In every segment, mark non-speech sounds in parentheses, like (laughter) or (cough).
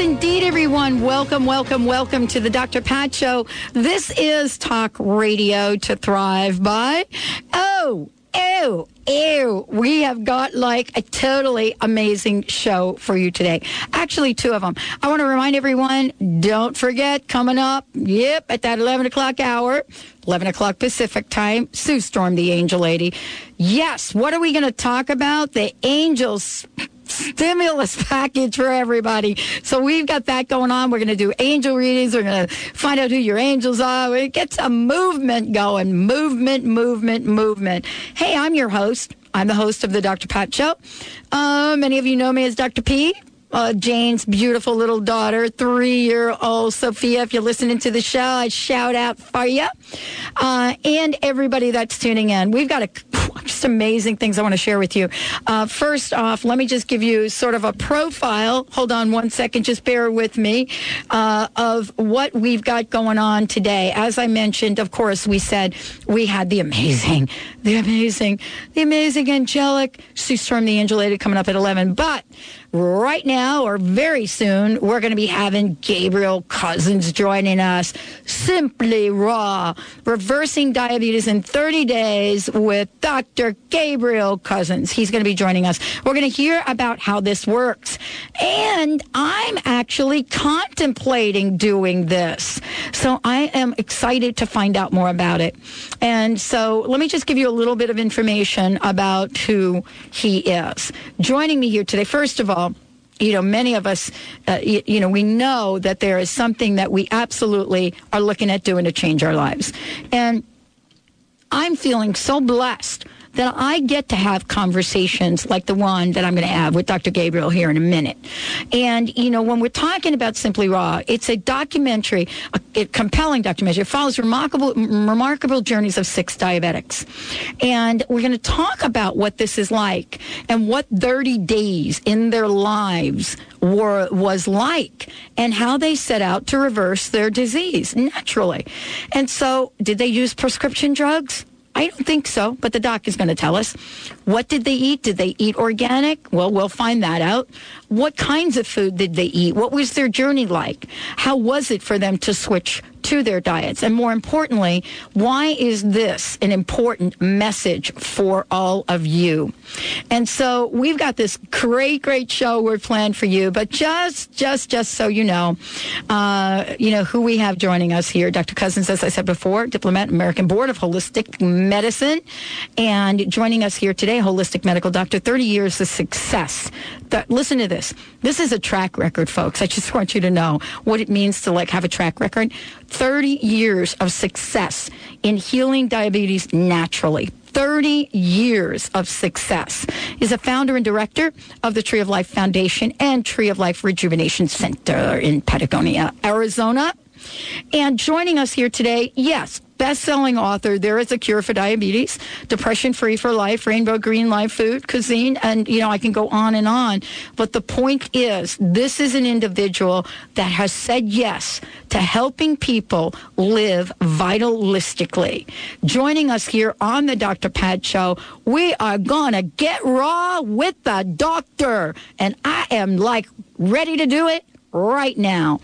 Indeed, everyone. Welcome, welcome, welcome to the Dr. Pat Show. This is Talk Radio to Thrive by. Oh, ew, ew. We have got like a totally amazing show for you today. Actually, two of them. I want to remind everyone don't forget coming up, yep, at that 11 o'clock hour, 11 o'clock Pacific time, Sue Storm, the angel lady. Yes, what are we going to talk about? The angels stimulus package for everybody. So we've got that going on. We're going to do angel readings. We're going to find out who your angels are. We get some movement going. Movement, movement, movement. Hey, I'm your host. I'm the host of the Dr. Pat Show. Uh, many of you know me as Dr. P uh, Jane's beautiful little daughter, three year old Sophia. If you're listening to the show, I shout out for you. Uh, and everybody that's tuning in. We've got a, just amazing things I want to share with you. Uh, first off, let me just give you sort of a profile. Hold on one second, just bear with me, uh, of what we've got going on today. As I mentioned, of course, we said we had the amazing, the amazing, the amazing angelic Sue Storm, the angel lady coming up at 11. But right now or very soon, we're going to be having Gabriel Cousens joining us. Simply Raw, reversing diabetes in 30 days with Dr. Gabriel Cousens. He's going to be joining us. We're going to hear about how this works. And I'm actually contemplating doing this. So I am excited to find out more about it. And so let me just give you a little bit of information about who he is. Joining me here today, first of all, you know, many of us, uh, you, you, know, we know that there is something that we absolutely are looking at doing to change our lives. And I'm feeling so blessed that I get to have conversations like the one that I'm going to have with Dr. Gabriel here in a minute. And, you know, when we're talking about Simply Raw, it's a documentary, a, a compelling documentary. It follows remarkable, remarkable journeys of six diabetics. And we're going to talk about what this is like and what 30 days in their lives were, was like and how they set out to reverse their disease naturally. And so, did they use prescription drugs? I don't think so, but the doc is going to tell us. What did they eat? Did they eat organic? Well, we'll find that out. What kinds of food did they eat? What was their journey like? How was it for them to switch to their diets? And more importantly, why is this an important message for all of you? And so we've got this great, great show we're planned for you. But just, just, just so you know, uh, you know who we have joining us here, Dr. Cousens, as I said before, diplomat, American Board of Holistic Medicine, and joining us here today, holistic medical doctor, 30 years of success. listen to this. This is a track record, folks. I just want you to know what it means to like have a track record. 30 years of success in healing diabetes naturally. 30 years of success. Is a founder and director of the Tree of Life Foundation and Tree of Life Rejuvenation Center in Patagonia, Arizona. And joining us here today, yes, best-selling author. There is a cure for diabetes, depression free for life, rainbow green life food, cuisine, and you know I can go on and on. But the point is, this is an individual that has said yes to helping people live vitalistically. Joining us here on the Dr. Pat Show, we are gonna get raw with the doctor, and I am like ready to do it right now.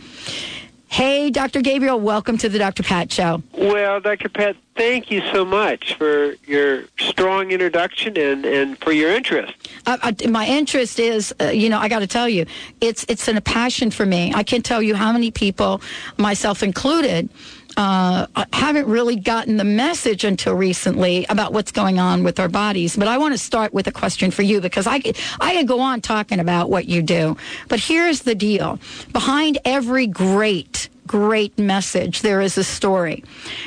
Hey, Dr. Gabriel, welcome to the Dr. Pat Show. Well, Dr. Pat, thank you so much for your strong introduction and, and for your interest. Uh, uh, my interest is, uh, you know, I got to tell you, it's it's a passion for me. I can't tell you how many people, myself included, uh, haven't really gotten the message until recently about what's going on with our bodies. But I want to start with a question for you because I could, I could go on talking about what you do. But here's the deal. Behind every great, great message, there is a story.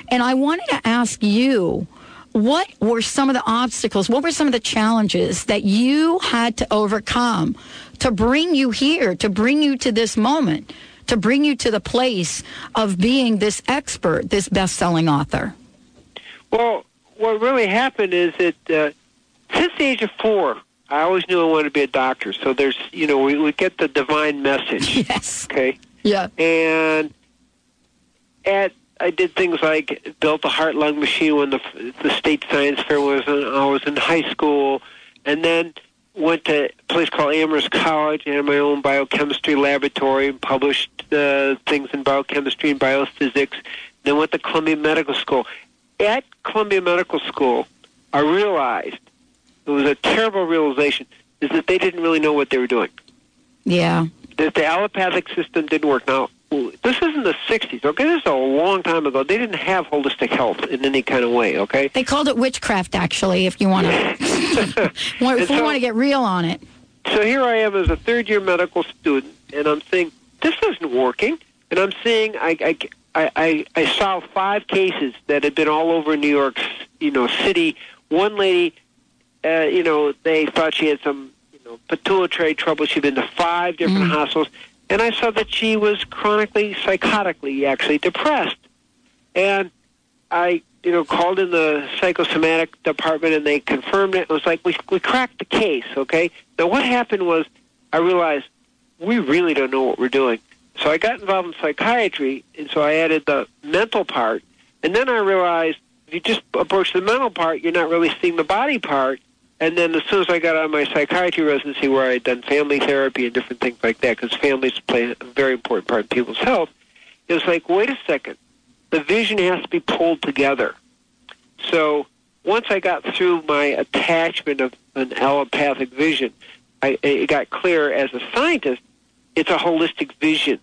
And I wanted to ask you, what were some of the obstacles? What were some of the challenges that you had to overcome to bring you here, to bring you to this moment? To bring you to the place of being this expert, this best selling author? Well, what really happened is that uh, since the age of four, I always knew I wanted to be a doctor. So there's, you know, we, we get the divine message. (laughs) Yes. Okay. Yeah. And at I did things like built a heart lung machine when the the state science fair was. In, I was in high school, and then went to a place called Amherst College and had my own biochemistry laboratory and published uh, things in biochemistry and biophysics. Then went to Columbia Medical School. At Columbia Medical School, I realized it was a terrible realization is that they didn't really know what they were doing. Yeah. That the allopathic system didn't work. Now, this isn't the 60s, okay? This is a long time ago. They didn't have holistic health in any kind of way, okay? They called it witchcraft, actually, if you want to. (laughs) if we so- want to get real on it. So here I am as a third year medical student, and I'm saying, this isn't working. And I'm seeing, I, I, I, I, I saw five cases that had been all over New York, you know, city. One lady, uh, you know, they thought she had some, you know, pituitary trouble. She'd been to five different Mm. hospitals, and I saw that she was chronically, psychotically, actually depressed. And I, you know, called in the psychosomatic department, and they confirmed it. It was like we we cracked the case. Okay. Now what happened was, I realized we really don't know what we're doing. So I got involved in psychiatry, and so I added the mental part. And then I realized if you just approach the mental part, you're not really seeing the body part. And then as soon as I got out of my psychiatry residency, where I had done family therapy and different things like that, because families play a very important part in people's health, it was like, wait a second, the vision has to be pulled together. So once I got through my attachment of an allopathic vision, I, it got clear as a scientist, it's a holistic vision,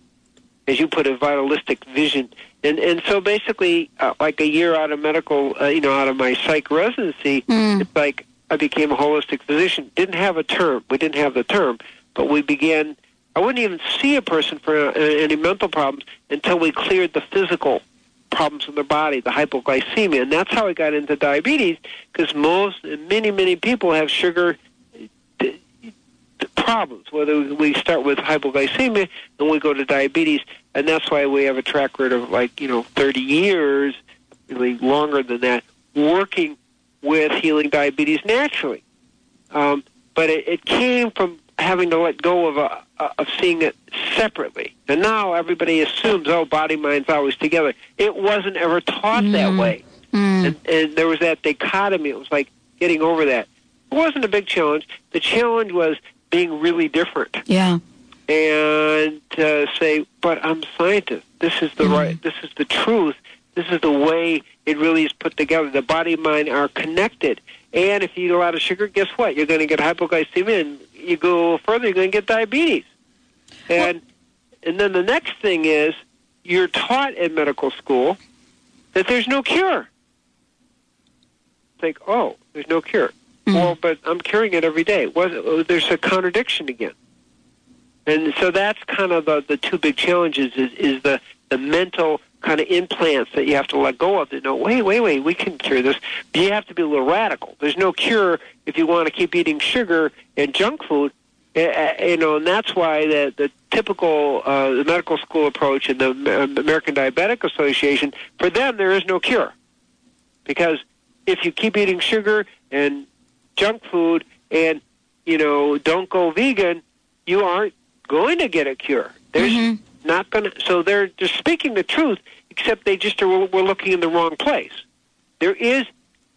as you put it, vitalistic vision. And and so basically, uh, like a year out of medical, uh, you know, out of my psych residency, Mm. it's like I became a holistic physician. Didn't have a term. We didn't have the term, but we began. I wouldn't even see a person for uh, any mental problems until we cleared the physical problems in their body, the hypoglycemia, and that's how I got into diabetes. Because most, many, many people have sugar d- problems. Whether we start with hypoglycemia and we go to diabetes, and that's why we have a track record of like you know 30 years, really longer than that, working with healing diabetes naturally. Um, but it, it came from having to let go of a, of seeing it separately. And now everybody assumes, oh, body mind's always together. It wasn't ever taught that Mm. way. Mm. And, and there was that dichotomy. It was like getting over that. It wasn't a big challenge. The challenge was being really different Yeah. and uh, say, but I'm a scientist. This is the Mhm. right. This is the truth. This is the way it really is put together. The body and mind are connected. And if you eat a lot of sugar, guess what? You're going to get hypoglycemia, and you go further, you're going to get diabetes. And and then the next thing is you're taught in medical school that there's no cure. Think, oh, there's no cure. Mm. Well, but I'm curing it every day. Was oh, there's a contradiction again? And so that's kind of the, the two big challenges is, is the, the mental kind of implants that you have to let go of to know, wait, wait, wait, we can cure this. But you have to be a little radical. There's no cure if you want to keep eating sugar and junk food. Uh, uh, you know, and that's why the, the typical uh, the medical school approach and the American Diabetic Association, for them, there is no cure. Because if you keep eating sugar and junk food and, you know, don't go vegan, you aren't going to get a cure. There's Mhm. not going to. So they're just speaking the truth, except they just are we're looking in the wrong place. There is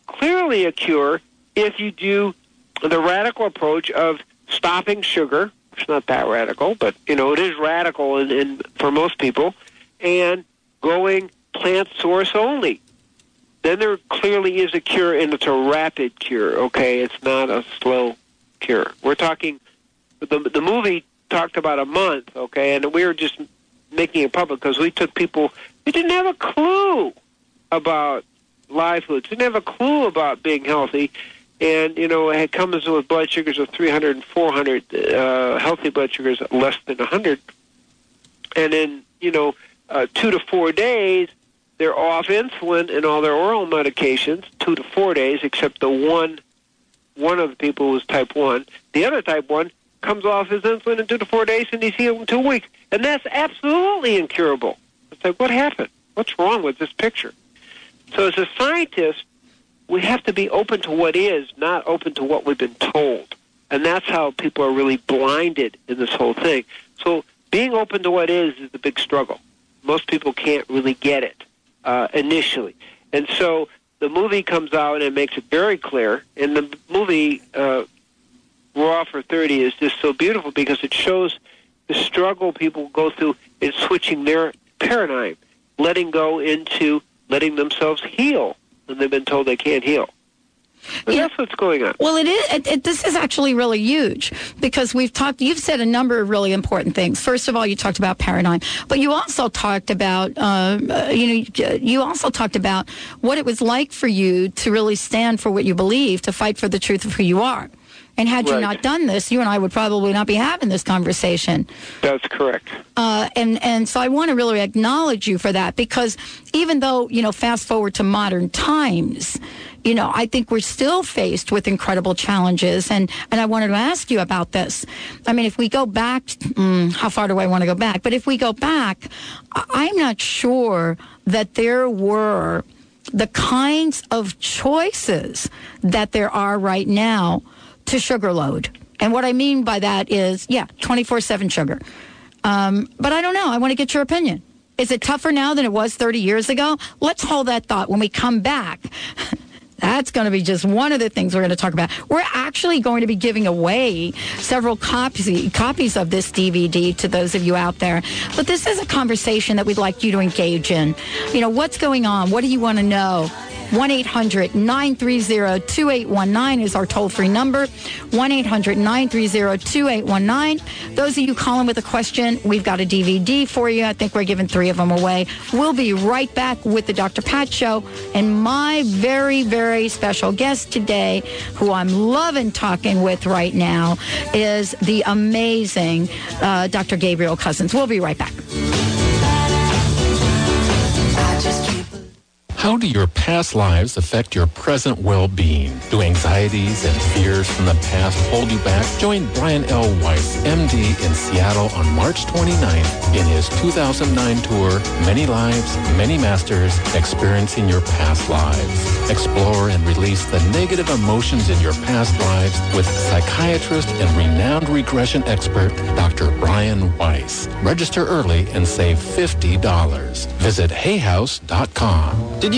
clearly a cure if you do the radical approach of stopping sugar. It's not that radical, but you know it is radical in, in for most people, and going plant source only. Then there clearly is a cure, and it's a rapid cure. Okay, it's not a slow cure. We're talking. The the movie talked about a month. Okay, and we were just making it public because we took people who didn't have a clue about live foods, didn't have a clue about being healthy, and you know it comes with blood sugars of 300 and 400, uh, healthy blood sugars less than 100, and in you know uh, two to four days they're off insulin and all their oral medications. Two to four days, except the one one of the people was type one. The other type one comes off his insulin in two to four days, and he's healed in two weeks, and that's absolutely incurable. It's like what happened? What's wrong with this picture? So as a scientist, we have to be open to what is, not open to what we've been told. And that's how people are really blinded in this whole thing. So being open to what is is the big struggle. Most people can't really get it uh, initially. And so the movie comes out and makes it very clear. And the movie, uh, Raw for 30, is just so beautiful because it shows the struggle people go through in switching their paradigm, letting go into letting themselves heal when they've been told they can't heal. But yeah. that's what's going on. Well, it is. It, it, this is actually really huge because we've talked. You've said a number of really important things. First of all, you talked about paradigm, but you also talked about. Uh, you know, you also talked about what it was like for you to really stand for what you believe, to fight for the truth of who you are. And had right. you not done this, you and I would probably not be having this conversation. That's correct. Uh, and and so I want to really acknowledge you for that because even though you know, fast forward to modern times, you know, I think we're still faced with incredible challenges. And, and I wanted to ask you about this. I mean, if we go back, mm, how far do I want to go back? But if we go back, I'm not sure that there were the kinds of choices that there are right now to sugar load. And what I mean by that is, yeah, 24 7 sugar. Um, but I don't know. I want to get your opinion. Is it tougher now than it was 30 years ago? Let's hold that thought when we come back. (laughs) That's going to be just one of the things we're going to talk about. We're actually going to be giving away several copies copies of this DVD to those of you out there. But this is a conversation that we'd like you to engage in. You know, what's going on? What do you want to know? 1 800 930 2819 is our toll free number. 1 800 930 2819. Those of you calling with a question, we've got a DVD for you. I think we're giving three of them away. We'll be right back with the Dr. Pat Show and my very, very special guest today, who I'm loving talking with right now, is the amazing uh, Dr. Gabriel Cousens. We'll be right back. How do your past lives affect your present well-being? Do anxieties and fears from the past hold you back? Join Brian L. Weiss, MD in Seattle on March 29th in his 2009 tour, Many Lives, Many Masters, Experiencing Your Past Lives. Explore and release the negative emotions in your past lives with psychiatrist and renowned regression expert, Dr. Brian Weiss. Register early and save $50. Visit hayhouse.com. Did you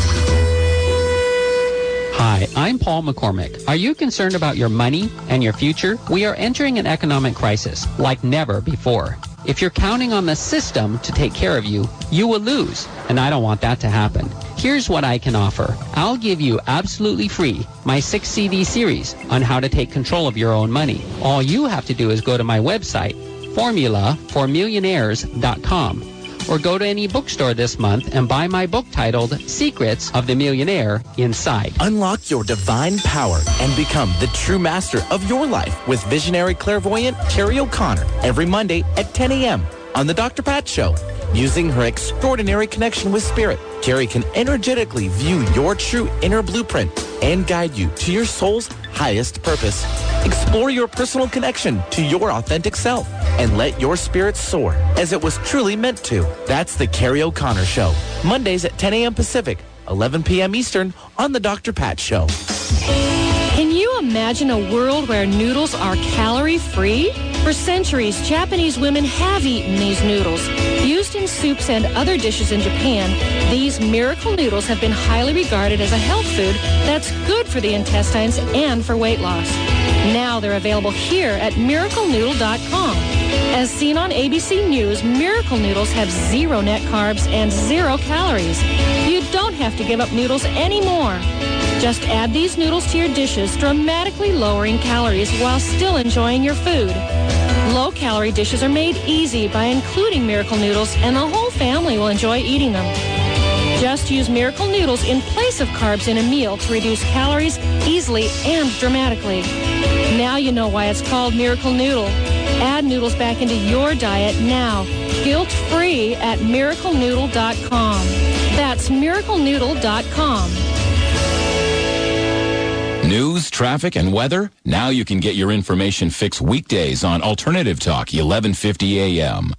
Hi, I'm Paul McCormick. Are you concerned about your money and your future? We are entering an economic crisis like never before. If you're counting on the system to take care of you, you will lose, and I don't want that to happen. Here's what I can offer. I'll give you absolutely free my 6 CD series on how to take control of your own money. All you have to do is go to my website, formulaformillionaires.com or go to any bookstore this month and buy my book titled Secrets of the Millionaire Inside. Unlock your divine power and become the true master of your life with visionary clairvoyant Carrie O'Connor every Monday at 10 a.m. on The Dr. Pat Show. Using her extraordinary connection with spirit, Carrie can energetically view your true inner blueprint and guide you to your soul's highest purpose. Explore your personal connection to your authentic self and let your spirit soar as it was truly meant to. That's the Carrie O'Connor Show. Mondays at 10 a.m. Pacific, 11 p.m. Eastern on The Dr. Pat Show. Can you imagine a world where noodles are calorie free? For centuries, Japanese women have eaten these noodles. Used in soups and other dishes in Japan, these miracle noodles have been highly regarded as a health food that's good for the intestines and for weight loss. Now they're available here at miraclenoodle.com. As seen on ABC News, Miracle Noodles have zero net carbs and zero calories. You don't have to give up noodles anymore. Just add these noodles to your dishes, dramatically lowering calories while still enjoying your food. Low-calorie dishes are made easy by including Miracle Noodles, and the whole family will enjoy eating them. Just use Miracle Noodles in place of carbs in a meal to reduce calories easily and dramatically. Now you know why it's called Miracle Noodle. Add noodles back into your diet now, guilt-free at miraclenoodle.com. That's miraclenoodle.com. News, traffic, and weather? Now you can get your information fixed weekdays on Alternative Talk, 1150 a.m.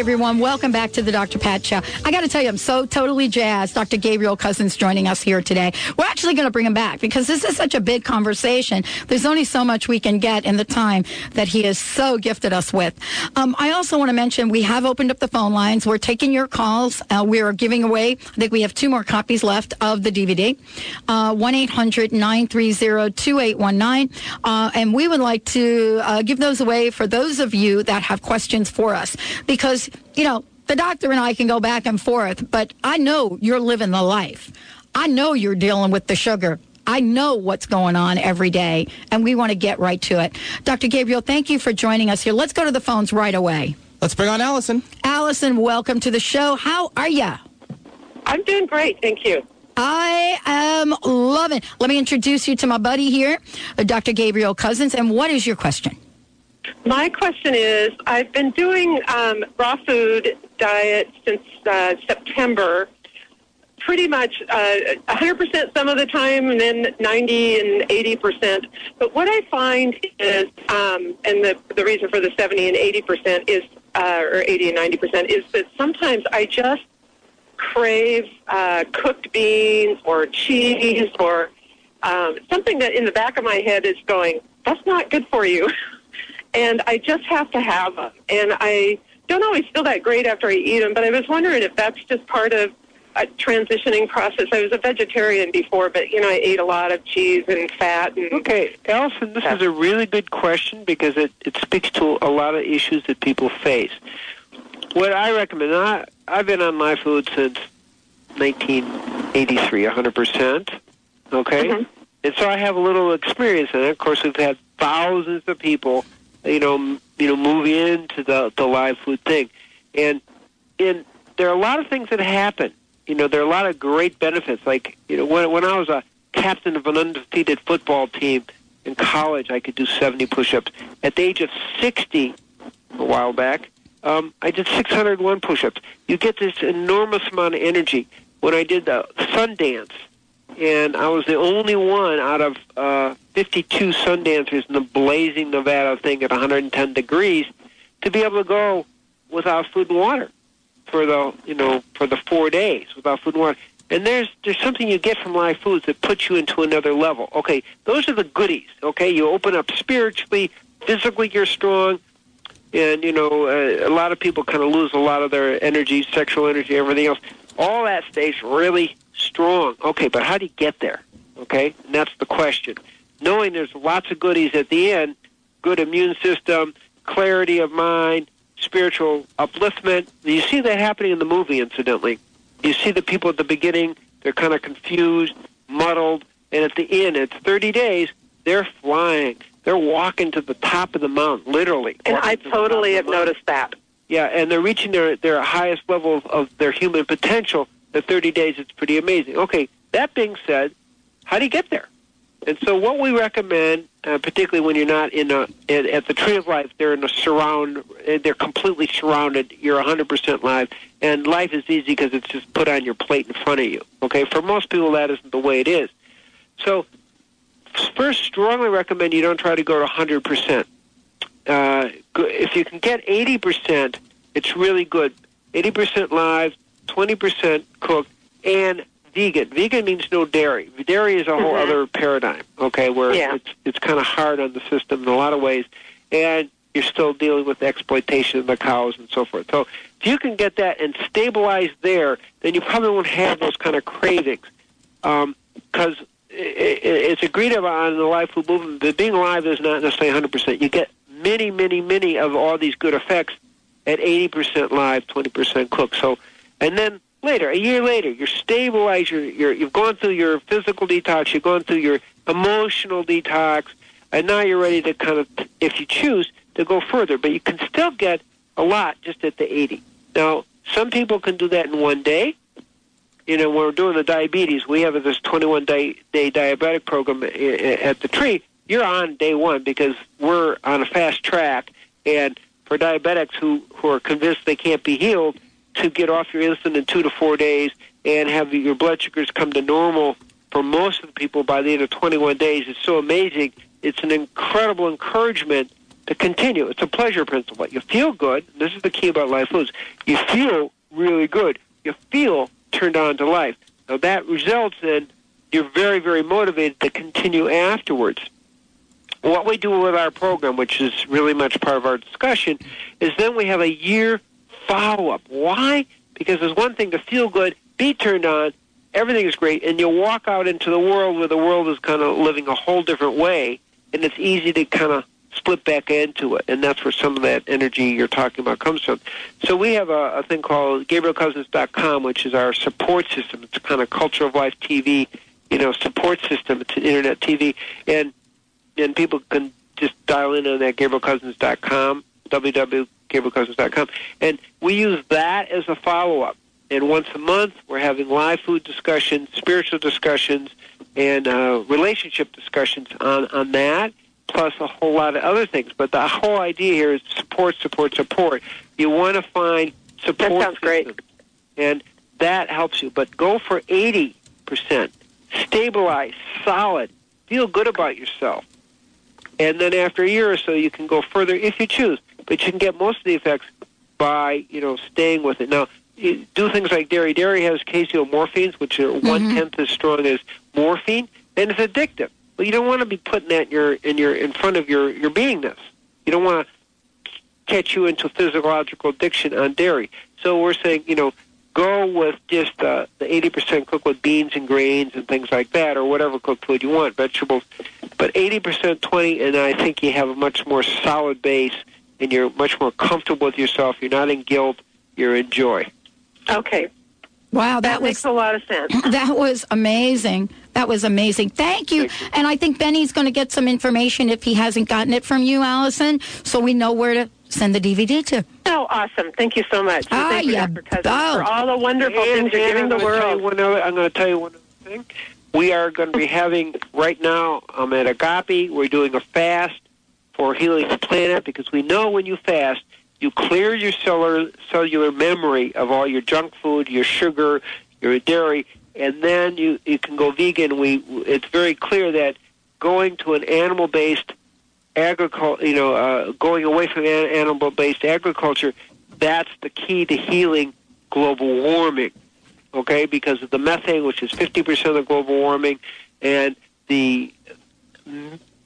everyone. Welcome back to the Dr. Pat Show. I got to tell you, I'm so totally jazzed. Dr. Gabriel Cousens joining us here today. We're actually going to bring him back because this is such a big conversation. There's only so much we can get in the time that he has so gifted us with. Um, I also want to mention we have opened up the phone lines. We're taking your calls. Uh, we are giving away, I think we have two more copies left of the DVD. Uh, 1 800 930 2819. Uh, And we would like to uh, give those away for those of you that have questions for us because, you know, the doctor and I can go back and forth, but I know you're living the life. I know you're dealing with the sugar. I know what's going on every day, and we want to get right to it. Dr. Gabriel, thank you for joining us here. Let's go to the phones right away. Let's bring on Allison. Allison, welcome to the show. How are you? I'm doing great, thank you. I am loving. Let me introduce you to my buddy here, Dr. Gabriel Cousens. And what is your question? My question is I've been doing um, raw food diet since uh, September, pretty much uh, 100% some of the time, and then 90 and 80%. But what I find is, um, and the, the reason for the 70 and 80% is, uh, or 80 and 90%, is that sometimes I just crave uh, cooked beans or cheese or um, something that in the back of my head is going, that's not good for you. (laughs) and I just have to have them. And I don't always feel that great after I eat them, but I was wondering if that's just part of a transitioning process. I was a vegetarian before, but you know, I ate a lot of cheese and fat. And Okay, Allison, this is a really good question because it, it speaks to a lot of issues that people face. What I recommend, I, I've been on my food since 1983, 100%. Okay? Mhm. And so I have a little experience in it. Of course, we've had thousands of people, you know, you know, move into the the live food thing, and and there are a lot of things that happen. You know, there are a lot of great benefits. Like you know, when when I was a captain of an undefeated football team in college, I could do 70 push-ups. At the age of 60, a while back, um, I did 601 push-ups. You get this enormous amount of energy. When I did the Sundance, and I was the only one out of uh, 52 sun dancers in the blazing Nevada thing at 110 degrees to be able to go without food and water for the you know for the four days without food and water. And there's there's something you get from live foods that puts you into another level. Okay, those are the goodies. Okay, you open up spiritually, physically you're strong, and you know uh, a lot of people kind of lose a lot of their energy, sexual energy, everything else. All that stays really strong. Okay, but how do you get there? Okay, and that's the question. Knowing there's lots of goodies at the end, good immune system, clarity of mind, spiritual upliftment. You see that happening in the movie, incidentally. You see the people at the beginning, they're kind of confused, muddled, and at the end, it's 30 days, they're flying. They're walking to the top of the mountain, literally. and I to totally have noticed that. Yeah, and they're reaching their their highest level of, of their human potential. The 30 days, it's pretty amazing. Okay, that being said, how do you get there? And so, what we recommend, uh, particularly when you're not in a at, at the Tree of Life, they're in a surround. uh, They're completely surrounded. You're 100% live, and life is easy because it's just put on your plate in front of you. Okay, for most people, that isn't the way it is. So, first, strongly recommend you don't try to go to 100%. Uh, if you can get 80%, it's really good. 80% live, 20% cooked, and vegan. Vegan means no dairy. Dairy is a whole Mhm. other paradigm, okay, where Yeah. it's, it's kind of hard on the system in a lot of ways, and you're still dealing with the exploitation of the cows and so forth. So if you can get that and stabilize there, then you probably won't have those kind of cravings. Because it's agreed upon in the live food movement that being alive is not necessarily 100%. You get many, many, many of all these good effects at 80% live, 20% cooked. So, and then later, a year later, you're stabilized. You're, you're you've gone through your physical detox. You've gone through your emotional detox, and now you're ready to kind of, if you choose, to go further. But you can still get a lot just at the 80. Now, some people can do that in one day. You know, when we're doing the diabetes, we have this 21 day, day diabetic program eh, eh, at the tree. You're on day one because we're on a fast track. And for diabetics who, who are convinced they can't be healed, to get off your insulin in two to four days and have your blood sugars come to normal for most of the people by the end of 21 days is so amazing. It's an incredible encouragement to continue. It's a pleasure principle. You feel good. This is the key about life foods. You feel really good. You feel turned on to life. Now that results in you're very, very motivated to continue afterwards. What we do with our program, which is really much part of our discussion, is then we have a year follow up. Why? Because there's one thing to feel good, be turned on, everything is great, and you walk out into the world where the world is kind of living a whole different way, and it's easy to kind of split back into it, and that's where some of that energy you're talking about comes from. So we have a, a thing called GabrielCousens.com, which is our support system. It's kind of culture of life TV, you know, support system. It's an internet TV, and and people can just dial in on that GabrielCousens.com, www.GabrielCousens.com, and we use that as a follow-up. And once a month, we're having live food discussions, spiritual discussions, and uh, relationship discussions on, on that plus a whole lot of other things. But the whole idea here is support, support, support. You want to find support. That sounds great. And that helps you. But go for 80%. Stabilize, solid, feel good about yourself. And then after a year or so, you can go further if you choose. But you can get most of the effects by, you know, staying with it. Now, you do things like dairy. Dairy has casomorphins, which are mm-hmm. one-tenth as strong as morphine, and it's addictive. Well, you don't want to be putting that in your in your in front of your your beingness. You don't want to catch you into physiological addiction on dairy. So we're saying, you know, go with just uh, the 80% cooked with beans and grains and things like that, or whatever cooked food you want, vegetables. But 80% 20, and I think you have a much more solid base, and you're much more comfortable with yourself. You're not in guilt. You're in joy. Okay. Wow, that, that was, makes a lot of sense. (laughs) That was amazing. That was amazing. Thank you. Thank you. And I think Benny's going to get some information if he hasn't gotten it from you, Allison, so we know where to send the DVD to. Oh, awesome. Thank you so much. Ah, Thank you, yeah. Dr. Cousens, Oh. for all the wonderful And- things you're and giving the I'm gonna tell you world. one other- I'm going to tell you one other thing. We are going to be having right now. I'm at Agape. We're doing a fast for healing the planet because we know when you fast, you clear your cellular cellular memory of all your junk food, your sugar, your dairy, and then you you can go vegan. We it's very clear that going to an animal based agriculture, you know, uh, going away from an- animal based agriculture, that's the key to healing global warming. Okay, because of the methane, which is 50% of global warming, and the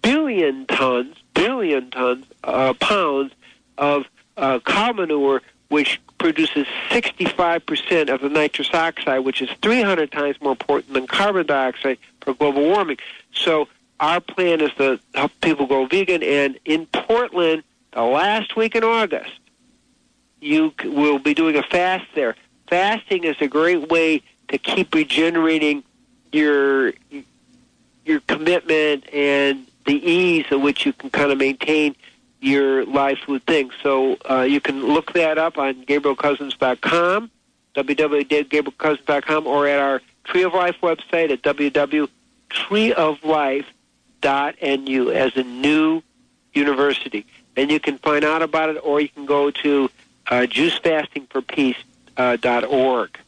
billion tons, billion tons, uh, pounds of uh, cow manure, which produces 65% of the nitrous oxide, which is 300 times more important than carbon dioxide for global warming. So our plan is to help people go vegan, and in Portland, the last week in August, you will be doing a fast there. Fasting is a great way to keep regenerating your your commitment and the ease at which you can kind of maintain your life with things. So uh, you can look that up on GabrielCousens.com, www.gabrielcousens.com, or at our Tree of Life website at www.treeoflife.nu as a new university. And you can find out about it, or you can go to uh, juicefastingforpeace.org.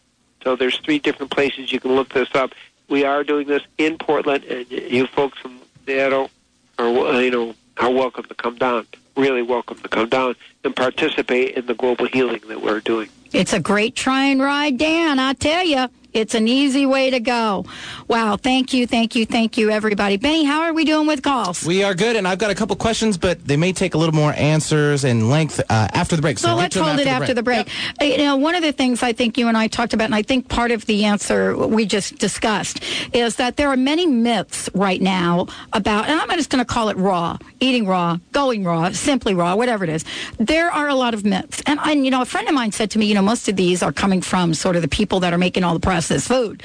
So there's three different places you can look this up. We are doing this in Portland, and you folks from Seattle are uh, you know are welcome to come down. Really welcome to come down and participate in the global healing that we're doing. It's a great try and ride, Dan. I tell you, It's an easy way to go. Wow. Thank you. Thank you. Thank you, everybody. Benny, how are we doing with calls? We are good, and I've got a couple questions, but they may take a little more answers and length uh, after the break. So, let's hold it after the break. Uh, You know, one of the things I think you and I talked about, and I think part of the answer we just discussed, is that there are many myths right now about, and I'm just going to call it raw, eating raw, going raw, simply raw, whatever it is. There are a lot of myths. And, and, you know, a friend of mine said to me, you know, most of these are coming from sort of the people that are making all the processed food.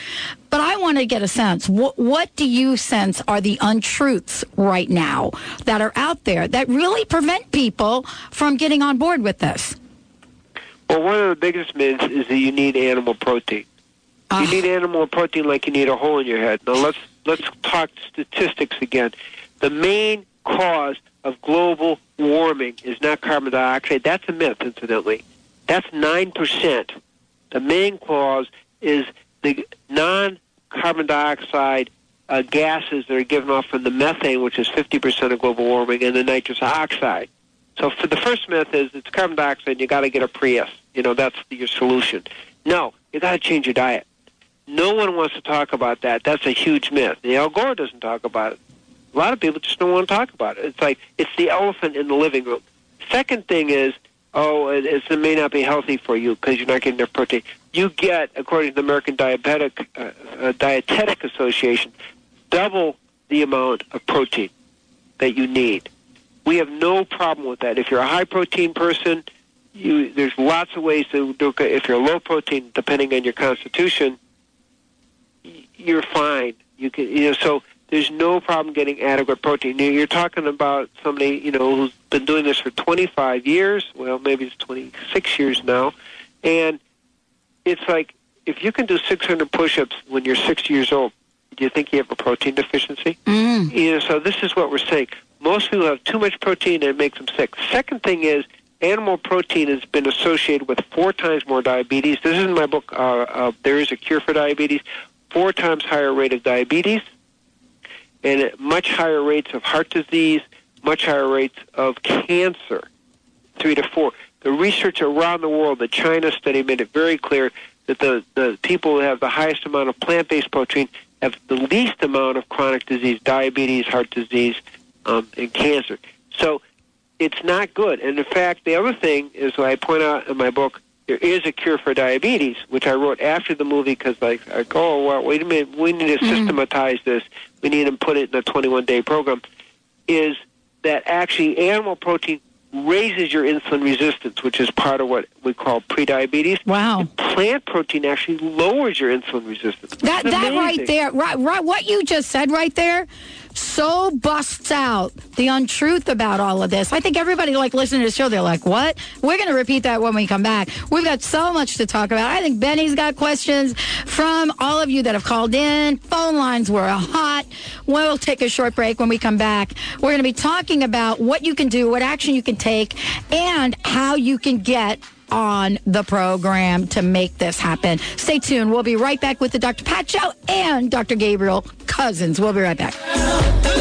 But I want to get a sense. What, what do you sense are the untruths right now that are out there that really prevent people from getting on board with this? Well, one of the biggest myths is that you need animal protein. You ah. need animal protein like you need a hole in your head. Now let's let's talk statistics again. The main cause of global warming is not carbon dioxide. That's a myth, incidentally. That's nine percent. The main cause is the non-carbon dioxide uh, gases that are given off from the methane, which is 50% of global warming, and the nitrous oxide. So for the first myth is it's carbon dioxide. You got to get a Prius. You know that's your solution. No, you got to change your diet. No one wants to talk about that. That's a huge myth. The Al Gore doesn't talk about it. A lot of people just don't want to talk about it. It's like it's the elephant in the living room. Second thing is, oh, it, it may not be healthy for you because you're not getting enough protein. You get, according to the American Diabetic uh, uh, Dietetic Association, double the amount of protein that you need. We have no problem with that. If you're a high protein person, you, there's lots of ways to do it. If you're low protein, depending on your constitution, you're fine. You can, you know, so there's no problem getting adequate protein. You- You're talking about somebody, you know, who's been doing this for 25 years. Well, maybe it's 26 years now, and it's like if you can do 600 push-ups when you're 60 years old, do you think you have a protein deficiency? Mm. You know, so this is what we're saying. Most people have too much protein and it makes them sick. Second thing is animal protein has been associated with four times more diabetes. This is in my book, uh, uh, There is a Cure for Diabetes. Four times higher rate of diabetes and at much higher rates of heart disease, much higher rates of cancer, three to four. The research around the world, the China study made it very clear that the, the people who have the highest amount of plant-based protein have the least amount of chronic disease, diabetes, heart disease, um, and cancer. So it's not good. And in fact, the other thing is what I point out in my book, there is a cure for diabetes, which I wrote after the movie because I, I go, oh, well, wait a minute, we need to systematize this. We need to put it in a 21-day program. Is that actually animal protein raises your insulin resistance, which is part of what we call prediabetes. Wow. Plant protein actually lowers your insulin resistance. That that right there, right, right, what you just said right there, so busts out the untruth about all of this. I think everybody like listening to the show, they're like, "What?" We're going to repeat that when we come back. We've got so much to talk about. I think Benny's got questions from all of you that have called in. Phone lines were hot. We'll take a short break. When we come back, we're going to be talking about what you can do, what action you can take, and how you can get on the program to make this happen. Stay tuned. We'll be right back with the Dr. Pat Show and Dr. Gabriel Cousens. We'll be right back.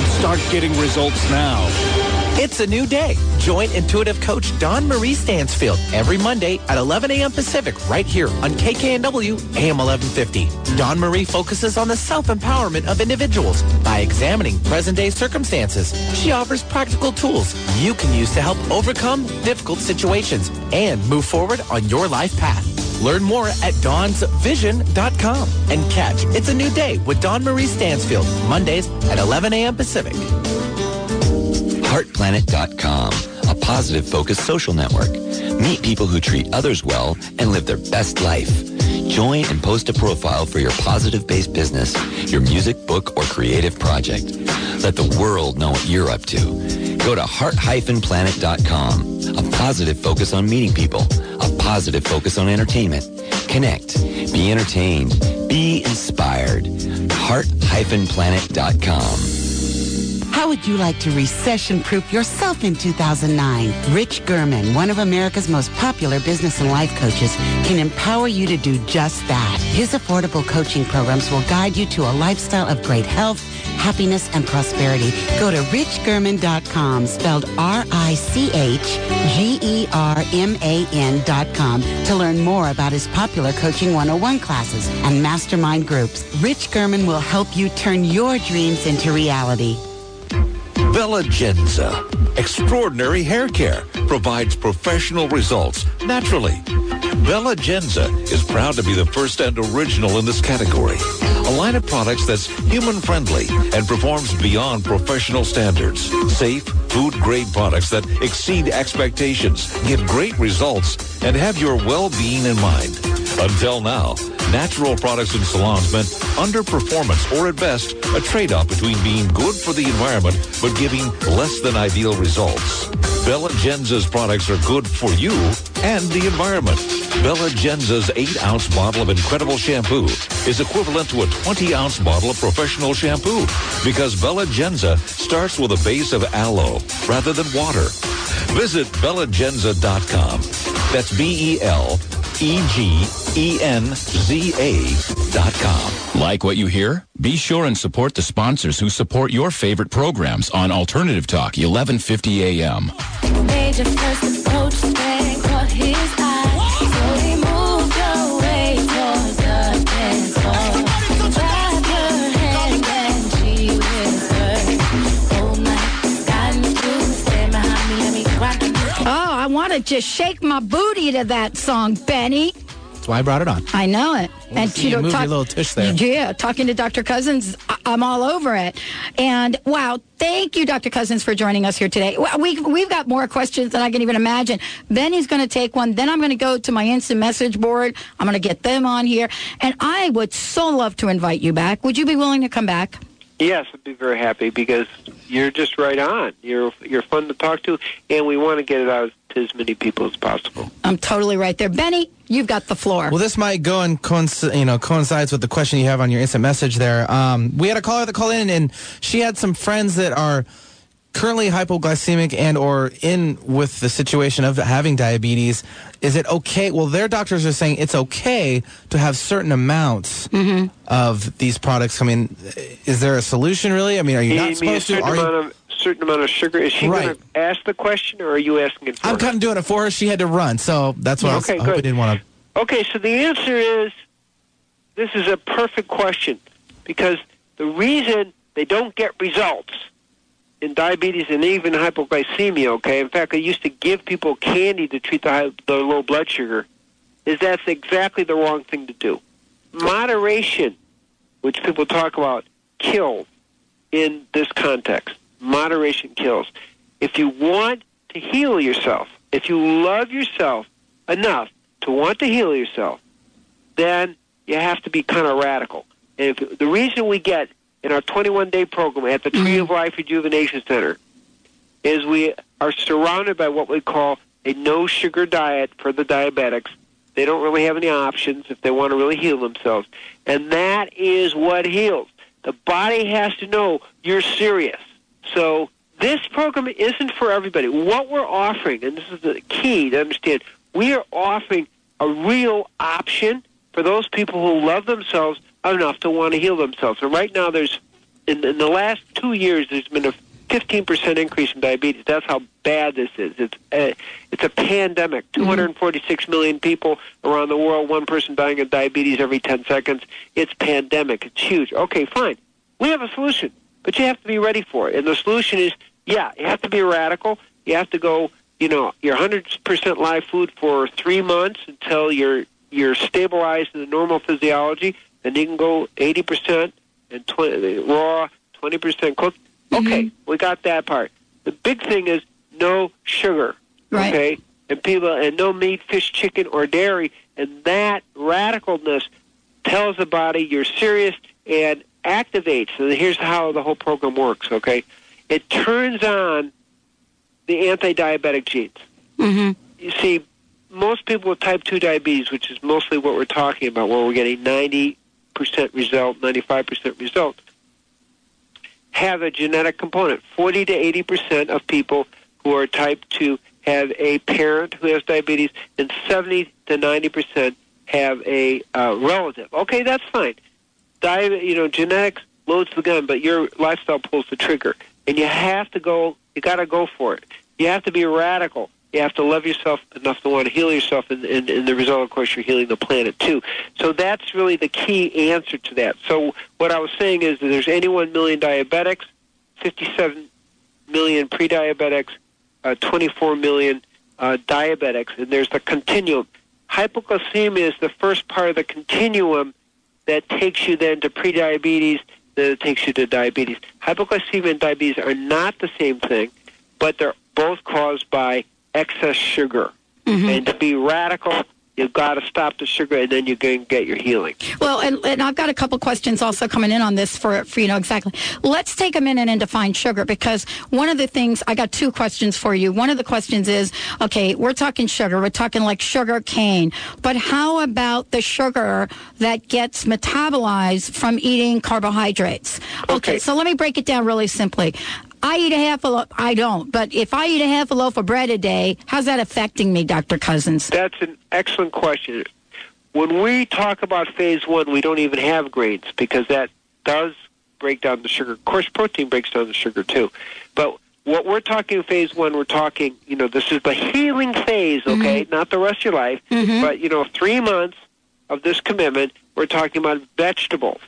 and start getting results now. It's a new day. Join intuitive coach Dawn Marie Stansfield every Monday at 11 a.m. Pacific right here on KKNW AM 1150. Dawn Marie focuses on the self-empowerment of individuals by examining present-day circumstances. She offers practical tools you can use to help overcome difficult situations and move forward on your life path. Learn more at dawnsvision.com and catch It's a New Day with Dawn Marie Stansfield, Mondays at 11 a.m. Pacific. HeartPlanet.com, a positive focused social network. Meet people who treat others well and live their best life. Join and post a profile for your positive-based business, your music, book, or creative project. Let the world know what you're up to. Go to heart-planet.com, a positive focus on meeting people, A positive focus on entertainment. Connect. Be entertained. Be inspired. Heart-planet.com. How would you like to recession-proof yourself in 2009? Rich German, one of America's most popular business and life coaches, can empower you to do just that. His affordable coaching programs will guide you to a lifestyle of great health, happiness, and prosperity. Go to richgerman.com, spelled R-I-C-H-G-E-R-M-A-N dot com to learn more about his popular Coaching 101 classes and mastermind groups. Rich German will help you turn your dreams into reality. Belegenza. Extraordinary hair care provides professional results naturally. Belegenza is proud to be the first and original in this category. A line of products that's human friendly and performs beyond professional standards. Safe, food grade products that exceed expectations, give great results, and have your well-being in mind. Until now, natural products in salons meant underperformance or at best a trade-off between being good for the environment but giving less than ideal results. Belegenza's products are good for you and the environment. Belegenza's 8-ounce bottle of incredible shampoo is equivalent to a 20-ounce bottle of professional shampoo because Belegenza starts with a base of aloe rather than water. Visit belegenza.com. That's B-E-L E-G-E-N-Z-A dot com. Like what you hear? Be sure and support the sponsors who support your favorite programs on Alternative Talk, 1150 AM. Want to just shake my booty to that song, Benny. That's why I brought it on. I know it. and you move your little tush there. Yeah, talking to Dr. Cousens, I- I'm all over it. And wow, thank you, Dr. Cousens, for joining us here today. We, we've got more questions than I can even imagine. Benny's going to take one. Then I'm going to go to my instant message board. I'm going to get them on here. And I would so love to invite you back. Would you be willing to come back? Yes, I'd be very happy because you're just right on. You're you're fun to talk to, and we want to get it out to as many people as possible. I'm totally right there. Benny, you've got the floor. Well, this might go and coinc- you know coincides with the question you have on your instant message there. Um, we had a caller that called in, and she had some friends that are currently hypoglycemic and or in with the situation of having diabetes. Is it okay? Well, their doctors are saying it's okay to have certain amounts of these products i mean Is there a solution, really? I mean, are you You not mean a supposed to? certain Are you- amount of certain amount of sugar? Is she Right. going to ask the question, or are you asking it for I'm her? kind of doing it for her. She had to run, so that's why Okay, I I didn't want to. Okay, so the answer is this is a perfect question because the reason they don't get results in diabetes and even hypoglycemia, okay, in fact, I used to give people candy to treat the, high, the low blood sugar, is that's exactly the wrong thing to do. Moderation, which people talk about, kills in this context. Moderation kills. If you want to heal yourself, if you love yourself enough to want to heal yourself, then you have to be kind of radical. And if, the reason we get in our 21 day program at the Tree of mm-hmm. Life Rejuvenation Center is we are surrounded by what we call a no sugar diet for the diabetics. They don't really have any options if they want to really heal themselves. And that is what heals. The body has to know you're serious. So this program isn't for everybody. What we're offering, and this is the key to understand, we are offering a real option for those people who love themselves enough to want to heal themselves. And right now, there's in, in the last two years, there's been a 15% increase in diabetes. That's how bad this is. It's a, it's a pandemic. Mm-hmm. 246 million people around the world, one person dying of diabetes every 10 seconds. It's pandemic. It's huge. Okay, fine. We have a solution, but you have to be ready for it. And the solution is, yeah, you have to be radical. You have to go, you know, your 100% live food for three months until you're you're stabilized in the normal physiology. Then you can go 80% and 20, raw, 20% cooked. Mm-hmm. Okay, we got that part. The big thing is no sugar. Right. Okay, and people and no meat, fish, chicken, or dairy. And that radicalness tells the body you're serious and activates. And here's how the whole program works. Okay, it turns on the anti-diabetic genes. Mm-hmm. You see, most people with type 2 diabetes, which is mostly what we're talking about, where we're getting 90% result, 95% result, have a genetic component. 40 to 80% of people who are type 2 have a parent who has diabetes, and 70 to 90% have a uh, relative. Okay, that's fine. Diabetes, you know, genetics loads the gun, but your lifestyle pulls the trigger. And you have to go, you got to go for it. You have to be radical. You have to love yourself enough to want to heal yourself, and, and, and the result, of course, you're healing the planet too. So that's really the key answer to that. So what I was saying is that there's 81 million diabetics, 57 million pre-diabetics, uh, 24 million uh, diabetics, and there's the continuum. Hypoglycemia is the first part of the continuum that takes you then to prediabetes, then it takes you to diabetes. Hypoglycemia and diabetes are not the same thing, but they're both caused by excess sugar. Mm-hmm. And to be radical, you've got to stop the sugar, and then you can get your healing. Well, and, and I've got a couple questions also coming in on this for, for you know exactly. Let's take a minute and define sugar because one of the things I got two questions for you. One of the questions is, okay, we're talking sugar, we're talking like sugar cane, but how about the sugar that gets metabolized from eating carbohydrates? Okay, so let me break it down really simply. I eat a half a loaf. I don't, but if I eat a half a loaf of bread a day, how's that affecting me, Dr. Cousens? That's an excellent question. When we talk about phase one, we don't even have grains because that does break down the sugar. Of course, protein breaks down the sugar too. But what we're talking phase one, we're talking, you know, this is the healing phase, mm-hmm. okay? Not the rest of your life, mm-hmm. but, you know, three months of this commitment, we're talking about vegetables.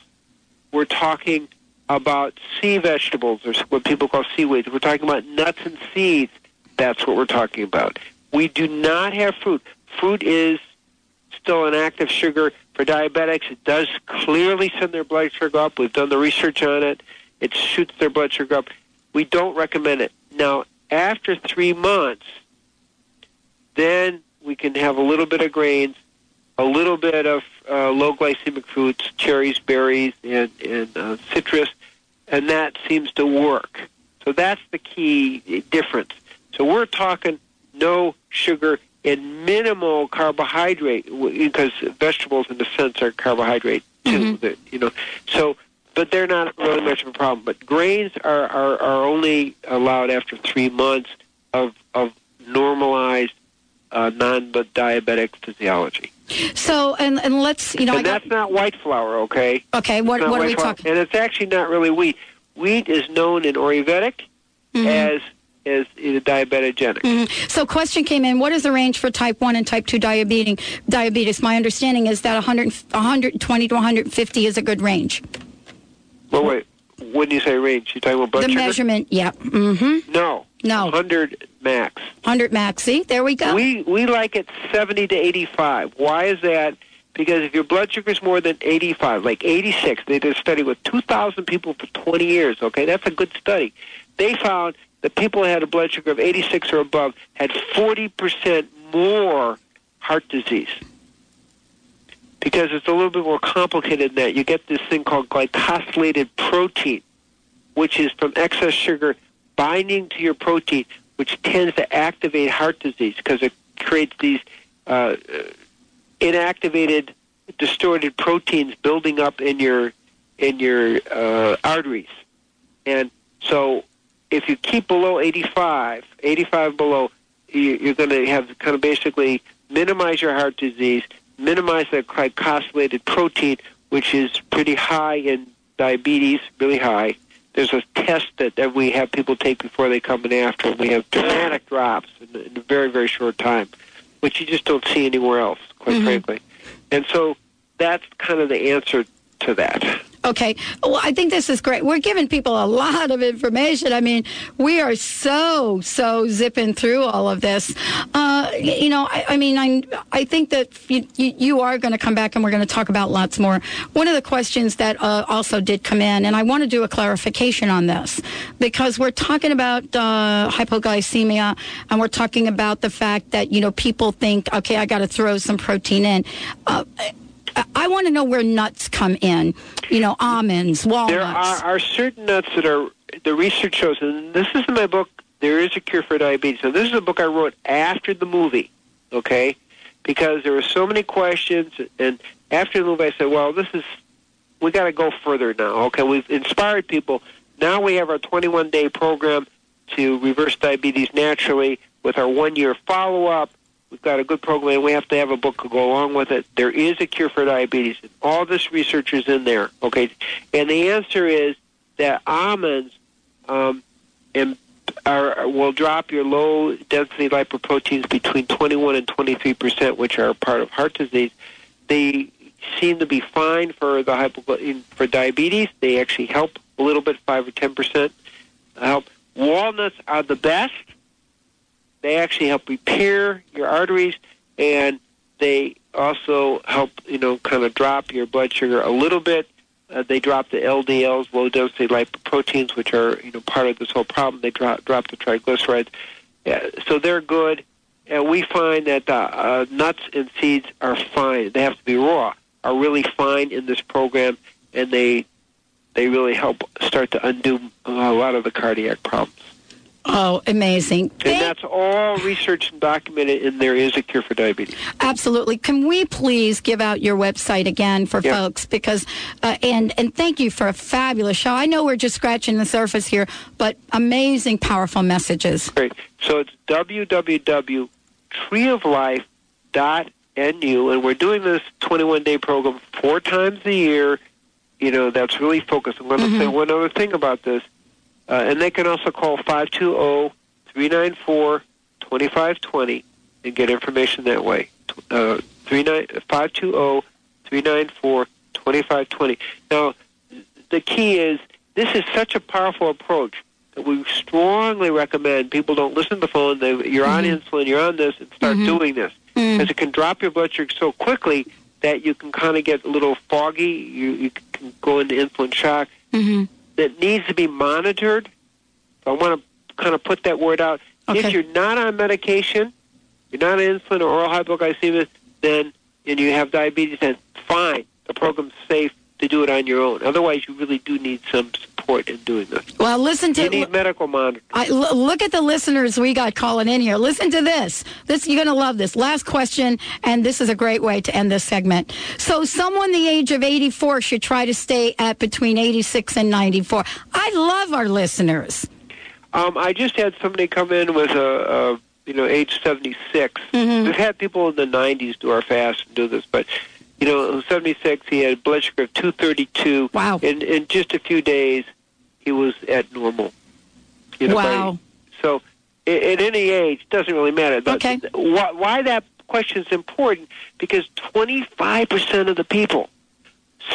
We're talking about sea vegetables, or what people call seaweeds. We're talking about nuts and seeds. That's what we're talking about. We do not have fruit. Fruit is still an active sugar for diabetics. It does clearly send their blood sugar up. We've done the research on it. It shoots their blood sugar up. We don't recommend it. Now, after three months, then we can have a little bit of grains, a little bit of uh, low glycemic fruits, cherries, berries, and, and uh, citrus, and that seems to work. So that's the key difference. So we're talking no sugar and minimal carbohydrate because vegetables, in a sense, are carbohydrate too. that- You know, so but they're not really much of a problem. But grains are are, are only allowed after three months of of normalized uh, non-diabetic physiology. So, and, and let's, you know, I and got, that's not white flour, okay? okay, what, what are we flour. talking? And it's actually not really wheat. Wheat is known in Ayurvedic Mm-hmm. as as uh, diabetogenic. Mhm. So, question came in: What is the range for type one and type two diabetes? Diabetes. My understanding is that 100, 120 to 150 is a good range. Well, wait. When do you say range, you talking about the sugar? measurement, yeah. Mm-hmm. No. No. 100 max. 100 max. See, there we go. We we like it 70 to 85. Why is that? Because if your blood sugar is more than 85, like 86, they did a study with 2,000 people for 20 years. Okay, that's a good study. They found that people who had a blood sugar of 86 or above had 40% more heart disease. Because it's a little bit more complicated than that. You get this thing called glycosylated protein, which is from excess sugar binding to your protein, which tends to activate heart disease because it creates these uh, inactivated, distorted proteins building up in your in your uh, arteries, and so if you keep below 85, 85 below, you, you're going to have kind of basically minimize your heart disease, minimize the glycosylated protein, which is pretty high in diabetes, really high. There's a test that, that we have people take before they come in after, and we have dramatic drops in, in a very, very short time, which you just don't see anywhere else, quite mm-hmm. frankly. And so that's kind of the answer to that. Okay. Well, I think this is great. We're giving people a lot of information. I mean, we are so, so zipping through all of this. Uh, you know, I, I mean, I, I think that you, you, are going to come back and we're going to talk about lots more. One of the questions that uh, also did come in, and I want to do a clarification on this because we're talking about uh, hypoglycemia and we're talking about the fact that, you know, people think, okay, I got to throw some protein in. I- want to know where nuts come in. You know, almonds, walnuts. There are, are certain nuts that are the research shows, and this is in my book. There is a cure for diabetes. Now, this is a book I wrote after the movie. Okay, because there were so many questions. And after the movie, I said, well, this is, we got to go further now. Okay, we've inspired people. Now we have our 21 day program to reverse diabetes naturally with our one year follow up. We've got a good program. We have to have a book to go along with it. There is a cure for diabetes. All this research is in there. Okay, and the answer is that almonds um, and are, will drop your low density lipoproteins between 21 and 23 percent, which are part of heart disease. They seem to be fine for the hypo for diabetes. They actually help a little bit, five or 10 percent help. Walnuts are the best. They actually help repair your arteries, and they also help, you know, kind of drop your blood sugar a little bit. Uh, they drop the LDLs, low density lipoproteins, which are, you know, part of this whole problem. They drop drop the triglycerides, yeah, so they're good. And we find that uh, uh, nuts and seeds are fine. They have to be raw. Are really fine in this program, and they they really help start to undo a lot of the cardiac problems. Oh, amazing. And that's all researched and documented, and there is a cure for diabetes. Absolutely. Can we please give out your website again for Yeah. folks? Because uh, and and thank you for a fabulous show. I know we're just scratching the surface here, but amazing, powerful messages. Great. So it's www.treeoflife.nu, and we're doing this 21 day program four times a year. You know, that's really focused. I'm going to say one other thing about this. Uh, and they can also call 520 394 2520 and get information that way. Uh, 520 394 2520. Now, the key is this is such a powerful approach that we strongly recommend people don't listen to the phone. They, you're on insulin, you're on this, and start doing this because it can drop your blood sugar so quickly that you can kind of get a little foggy. You, you can go into insulin shock. Mm-hmm. That needs to be monitored. I want to kind of put that word out. If you're not on medication, you're not on insulin or oral hypoglycemia, then and you have diabetes, then fine. The program's safe to do it on your own. Otherwise, you really do need some support in doing this. Well, listen to You need medical monitoring. I, l- look at the listeners we got calling in here. Listen to this. This you're going to love this. Last question, and this is a great way to end this segment. So, someone the age of 84 should try to stay at between 86 and 94. I love our listeners. Um, I just had somebody come in with a, a you know, age 76. We've had people in the 90s do our fast and do this, but you know, in 76, he had a blood sugar of 232. Wow. In in just a few days, he was at normal. You know, Wow. by- so, at any age, doesn't really matter. But Okay. Why, why that question is important? Because 25% of the people,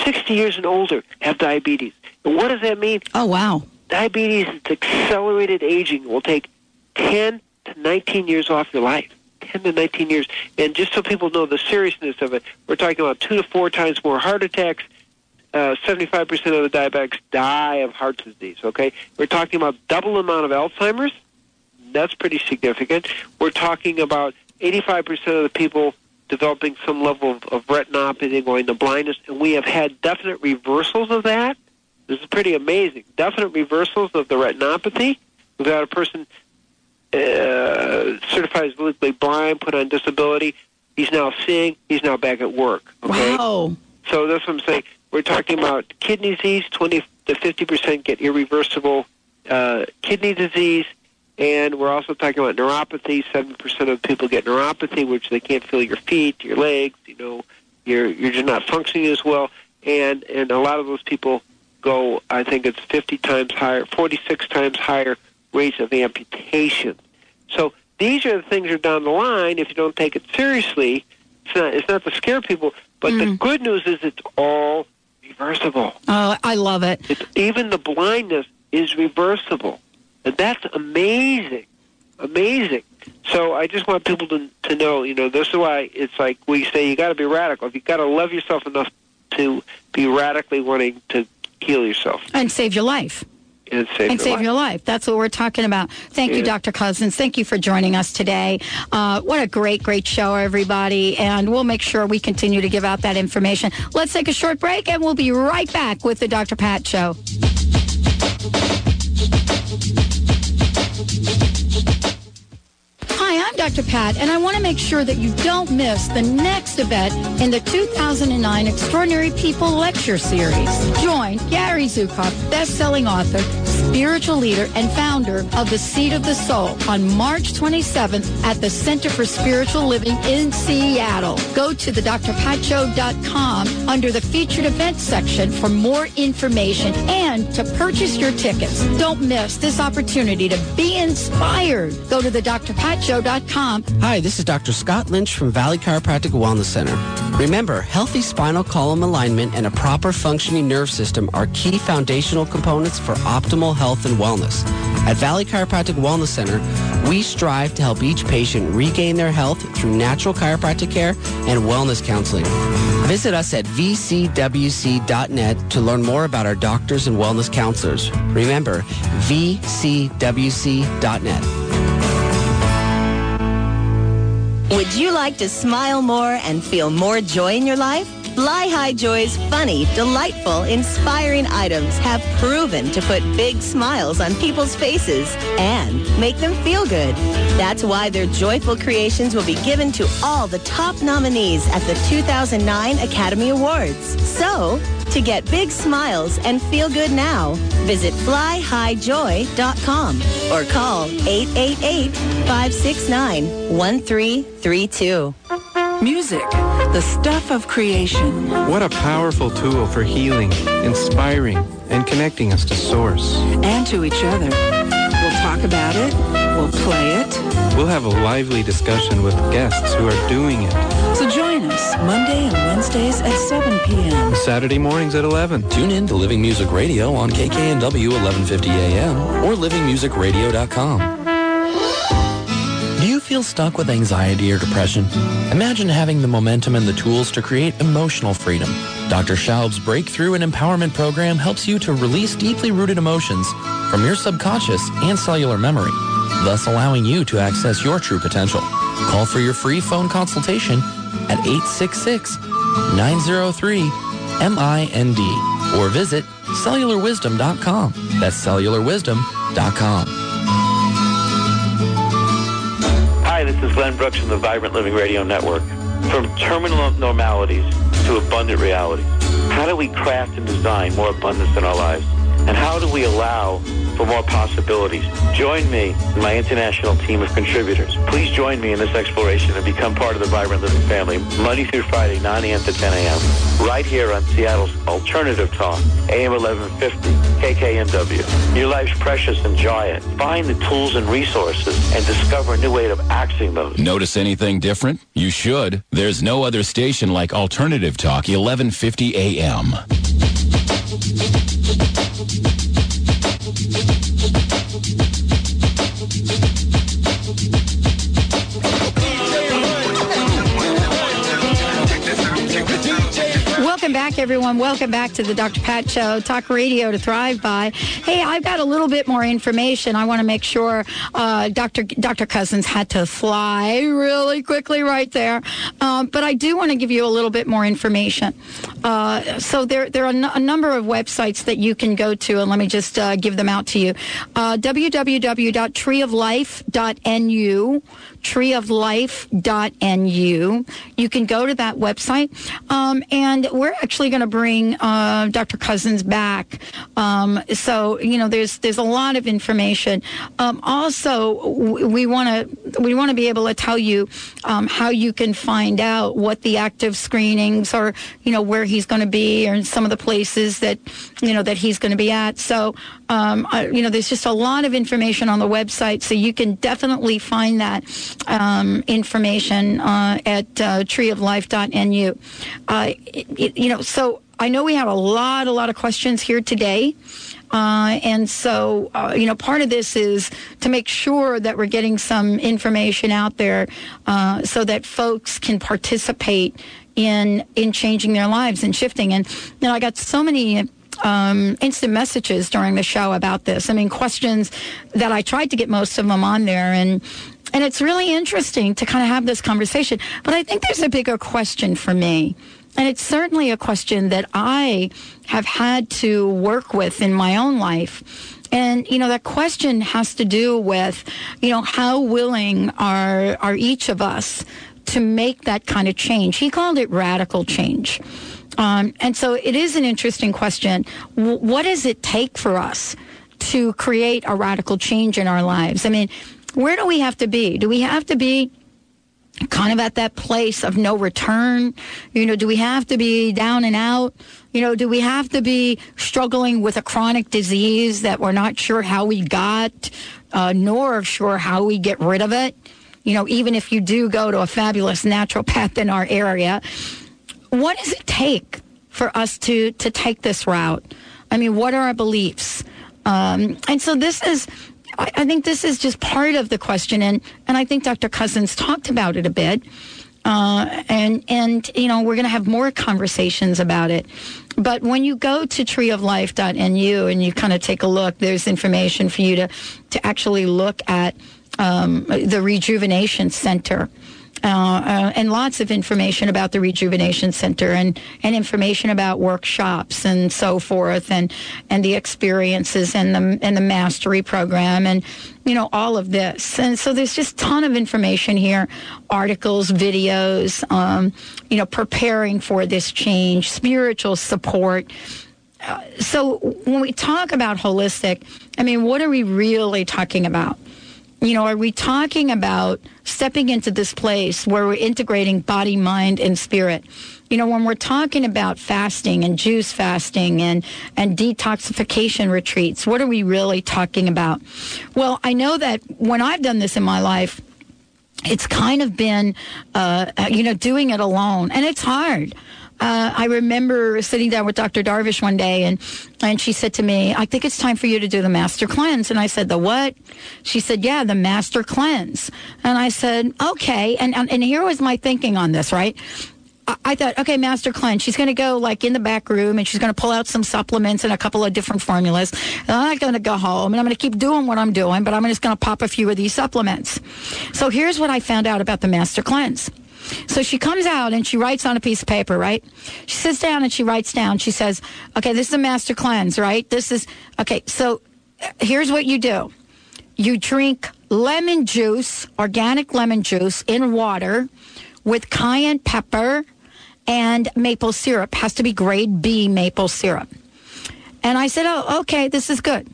60 years and older, have diabetes. And what does that mean? Oh, wow. Diabetes is accelerated aging. Will take 10 to 19 years off your life. 10 to 19 years. And just so people know the seriousness of it, we're talking about two to four times more heart attacks. Uh, 75% of the diabetics die of heart disease, okay? We're talking about double amount of Alzheimer's. That's pretty significant. We're talking about 85% of the people developing some level of, of retinopathy, going to blindness, and we have had definite reversals of that. This is pretty amazing. Definite reversals of the retinopathy. We've got a person uh, certified as legally blind, put on disability. He's now seeing. He's now back at work. Okay. Wow. So that's what I'm saying. We're talking about kidney disease. Twenty to fifty percent get irreversible uh, kidney disease, and we're also talking about neuropathy. Seven percent of people get neuropathy, which they can't feel your feet, your legs. You know, you're you're just not functioning as well, and and a lot of those people go. I think it's fifty times higher, forty six times higher rates of amputation. So these are the things that are down the line. If you don't take it seriously, it's not it's not to scare people. But the mm. good news is it's all reversible. Oh, I love it. It's, even the blindness is reversible, and that's amazing, amazing. So I just want people to to know, you know, this is why it's like we say you got to be radical. If You got to love yourself enough to be radically wanting to heal yourself And save your life. And save and your save life. your life. That's what we're talking about. Thank you, Dr. Cousens. Thank you for joining us today. Uh, what a great, great show, everybody. And we'll make sure we continue to give out that information. Let's take a short break and we'll be right back with the Dr. Pat Show. I'm Dr. Pat, and I want to make sure that you don't miss the next event in the 2009 Extraordinary People Lecture Series. Join Gary Zukav, best-selling author, spiritual leader, and founder of The Seat of the Soul on March 27th at the Center for Spiritual Living in Seattle. Go to the drpatshow.com under the featured events section for more information and to purchase your tickets. Don't miss this opportunity to be inspired. Go to the drpatshow.com. Hi, this is Dr. Scott Lynch from Valley Chiropractic Wellness Center. Remember, healthy spinal column alignment and a proper functioning nerve system are key foundational components for optimal health and wellness. At Valley Chiropractic Wellness Center, we strive to help each patient regain their health through natural chiropractic care and wellness counseling. Visit us at vcwc.net to learn more about our doctors and wellness counselors. Remember, vcwc.net. Would you like to smile more and feel more joy in your life? Fly High Joy's funny, delightful, inspiring items have proven to put big smiles on people's faces and make them feel good. That's why their joyful creations will be given to all the top nominees at the 2009 Academy Awards. So, to get big smiles and feel good now, visit flyhighjoy.com or call 888-569-1332. Music, the stuff of creation. What a powerful tool for healing, inspiring, and connecting us to Source. And to each other. We'll talk about it. We'll play it. We'll have a lively discussion with guests who are doing it. So join us Monday and Wednesdays at 7 p.m. Saturday mornings at 11. Tune in to Living Music Radio on KKNW 1150 AM or livingmusicradio.com. Feel stuck with anxiety or depression? Imagine having the momentum and the tools to create emotional freedom. Dr. Schaub's Breakthrough and Empowerment Program helps you to release deeply rooted emotions from your subconscious and cellular memory, thus allowing you to access your true potential. Call for your free phone consultation at 866-903-MIND or visit cellularwisdom.com. That's cellularwisdom.com. is Glenn Brooks from the Vibrant Living Radio Network. From terminal normalities to abundant realities, how do we craft and design more abundance in our lives? And how do we allow for more possibilities? Join me and my international team of contributors. Please join me in this exploration and become part of the Vibrant Living family, Monday through Friday, 9 a.m. to 10 a.m., right here on Seattle's Alternative Talk, AM 1150, KKNW. Your life's precious, enjoy it. Find the tools and resources and discover a new way of accessing those. Notice anything different? You should. There's no other station like Alternative Talk 1150 AM. Back, everyone. Welcome back to the Dr. Pat Show, Talk Radio to Thrive By. Hey, I've got a little bit more information. I want to make sure uh, Dr. Dr. Cousens had to fly really quickly right there, um, but I do want to give you a little bit more information. Uh, so there, there are n- a number of websites that you can go to, and let me just uh, give them out to you. Uh, www.treeoflife.nu treeoflife.nu. You can go to that website. Um, and we're actually going to bring uh, Dr. Cousens back. Um, so, you know, there's there's a lot of information. Um, also, we want to we want to be able to tell you um, how you can find out what the active screenings or, you know, where he's going to be or some of the places that, you know, that he's going to be at. So, um, you know, there's just a lot of information on the website. So you can definitely find that um, information uh, at uh, treeoflife.nu. Uh, it, it- you know, so I know we have a lot, a lot of questions here today. Uh, and so, uh, you know, part of this is to make sure that we're getting some information out there uh, so that folks can participate in in changing their lives and shifting. And you know, I got so many um, instant messages during the show about this. I mean, questions that I tried to get most of them on there, and and it's really interesting to kind of have this conversation. But I think there's a bigger question for me. And it's certainly a question that I have had to work with in my own life. And, you know, that question has to do with, you know, how willing are, are each of us to make that kind of change? He called it radical change. Um, and so it is an interesting question. W- what does it take for us to create a radical change in our lives? I mean, where do we have to be? Do we have to be kind of at that place of no return? You know, do we have to be down and out? You know, do we have to be struggling with a chronic disease that we're not sure how we got, uh, nor sure how we get rid of it? You know, even if you do go to a fabulous naturopath in our area, what does it take for us to to take this route? I mean, what are our beliefs? Um, and so this is, I, I think this is just part of the question, and and I think Dr. Cousens talked about it a bit. Uh, and and you know we're going to have more conversations about it. But when you go to treeoflife.nu and you kind of take a look, there's information for you to to actually look at um, the rejuvenation center. Uh, uh, and lots of information about the Rejuvenation Center and, and information about workshops and so forth and, and the experiences and the, and the mastery program and, you know, all of this. And so there's just ton of information here, articles, videos, um, you know, preparing for this change, spiritual support. Uh, so when we talk about holistic, I mean, what are we really talking about? You know, are we talking about stepping into this place where we're integrating body, mind, and spirit? You know, when we're talking about fasting and juice fasting and, and detoxification retreats, what are we really talking about? Well, I know that when I've done this in my life, it's kind of been, uh, you know, doing it alone, and it's hard. Uh, I remember sitting down with Dr. Darvish one day, and and she said to me, "I think it's time for you to do the master cleanse." And I said, "The what?" She said, "Yeah, the master cleanse." And I said, "Okay." And and, and here was my thinking on this, right? I- thought, okay, Master Cleanse. She's going to go like in the back room and she's going to pull out some supplements and a couple of different formulas. And I'm not going to go home and I'm going to keep doing what I'm doing, but I'm just going to pop a few of these supplements. So here's what I found out about the Master Cleanse. So she comes out and she writes on a piece of paper, right? She sits down and she writes down. She says, okay, this is a Master Cleanse, right? This is, okay, so here's what you do. You drink lemon juice, organic lemon juice in water with cayenne pepper and maple syrup. Has to be grade B maple syrup. And I said, "Oh, okay, this is good."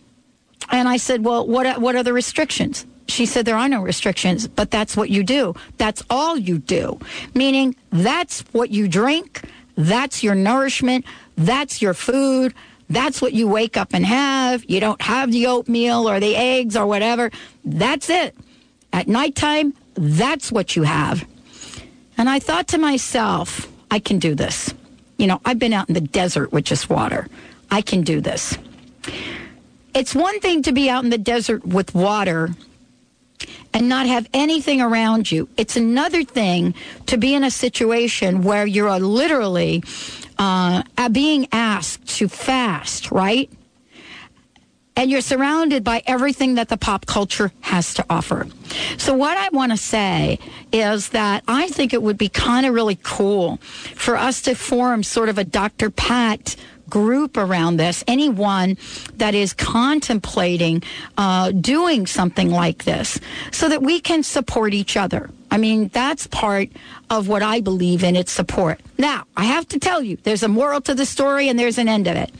And I said, "Well, what what are the restrictions?" She said, "There are no restrictions, but that's what you do. That's all you do. Meaning that's what you drink. That's your nourishment. That's your food." That's what you wake up and have. You don't have the oatmeal or the eggs or whatever. That's it. At nighttime, that's what you have. And I thought to myself, I can do this. You know, I've been out in the desert with just water. I can do this. It's one thing to be out in the desert with water and not have anything around you. It's another thing to be in a situation where you're literally uh, being asked to fast, right? and you're surrounded by everything that the pop culture has to offer. So, what I want to say is that I think it would be kind of really cool for us to form sort of a Dr. Pat group around this. Anyone that is contemplating uh, doing something like this so that we can support each other. I mean, that's part of what I believe in its support. Now, I have to tell you, there's a moral to the story and there's an end of it.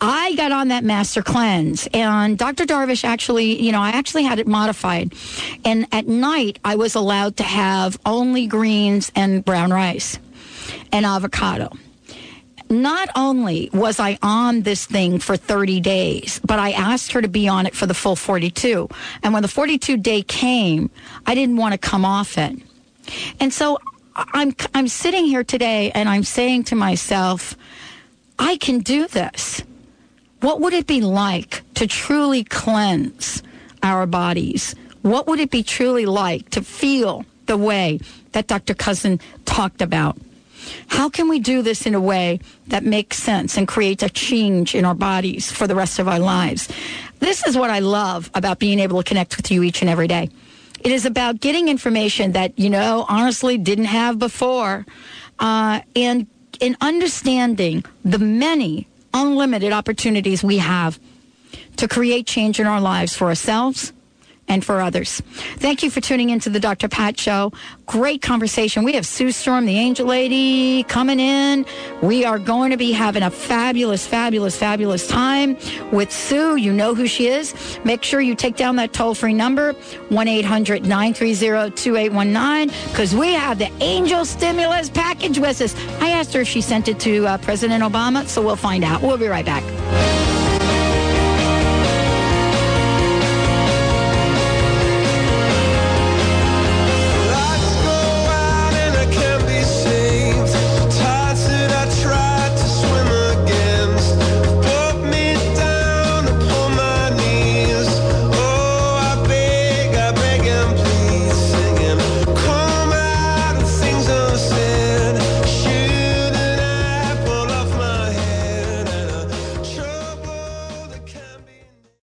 I got on that master cleanse and Dr. Darvish actually, you know, I actually had it modified. And at night, I was allowed to have only greens and brown rice and avocado. Not only was I on this thing for 30 days, but I asked her to be on it for the full 42. And when the 42 day came, I didn't want to come off it. And so I'm, I'm sitting here today and I'm saying to myself, I can do this. What would it be like to truly cleanse our bodies? What would it be truly like to feel the way that Dr. Cousin talked about? How can we do this in a way that makes sense and creates a change in our bodies for the rest of our lives? This is what I love about being able to connect with you each and every day. It is about getting information that, you know, honestly didn't have before uh, and in understanding the many unlimited opportunities we have to create change in our lives for ourselves and for others. Thank you for tuning into the Dr. Pat Show. Great conversation. We have Sue Storm, the Angel Lady, coming in. We are going to be having a fabulous, fabulous, fabulous time with Sue. You know who she is. Make sure you take down that toll free number, 1 800 930 2819, because we have the Angel Stimulus Package with us. I asked her if she sent it to uh, President Obama, so we'll find out. We'll be right back.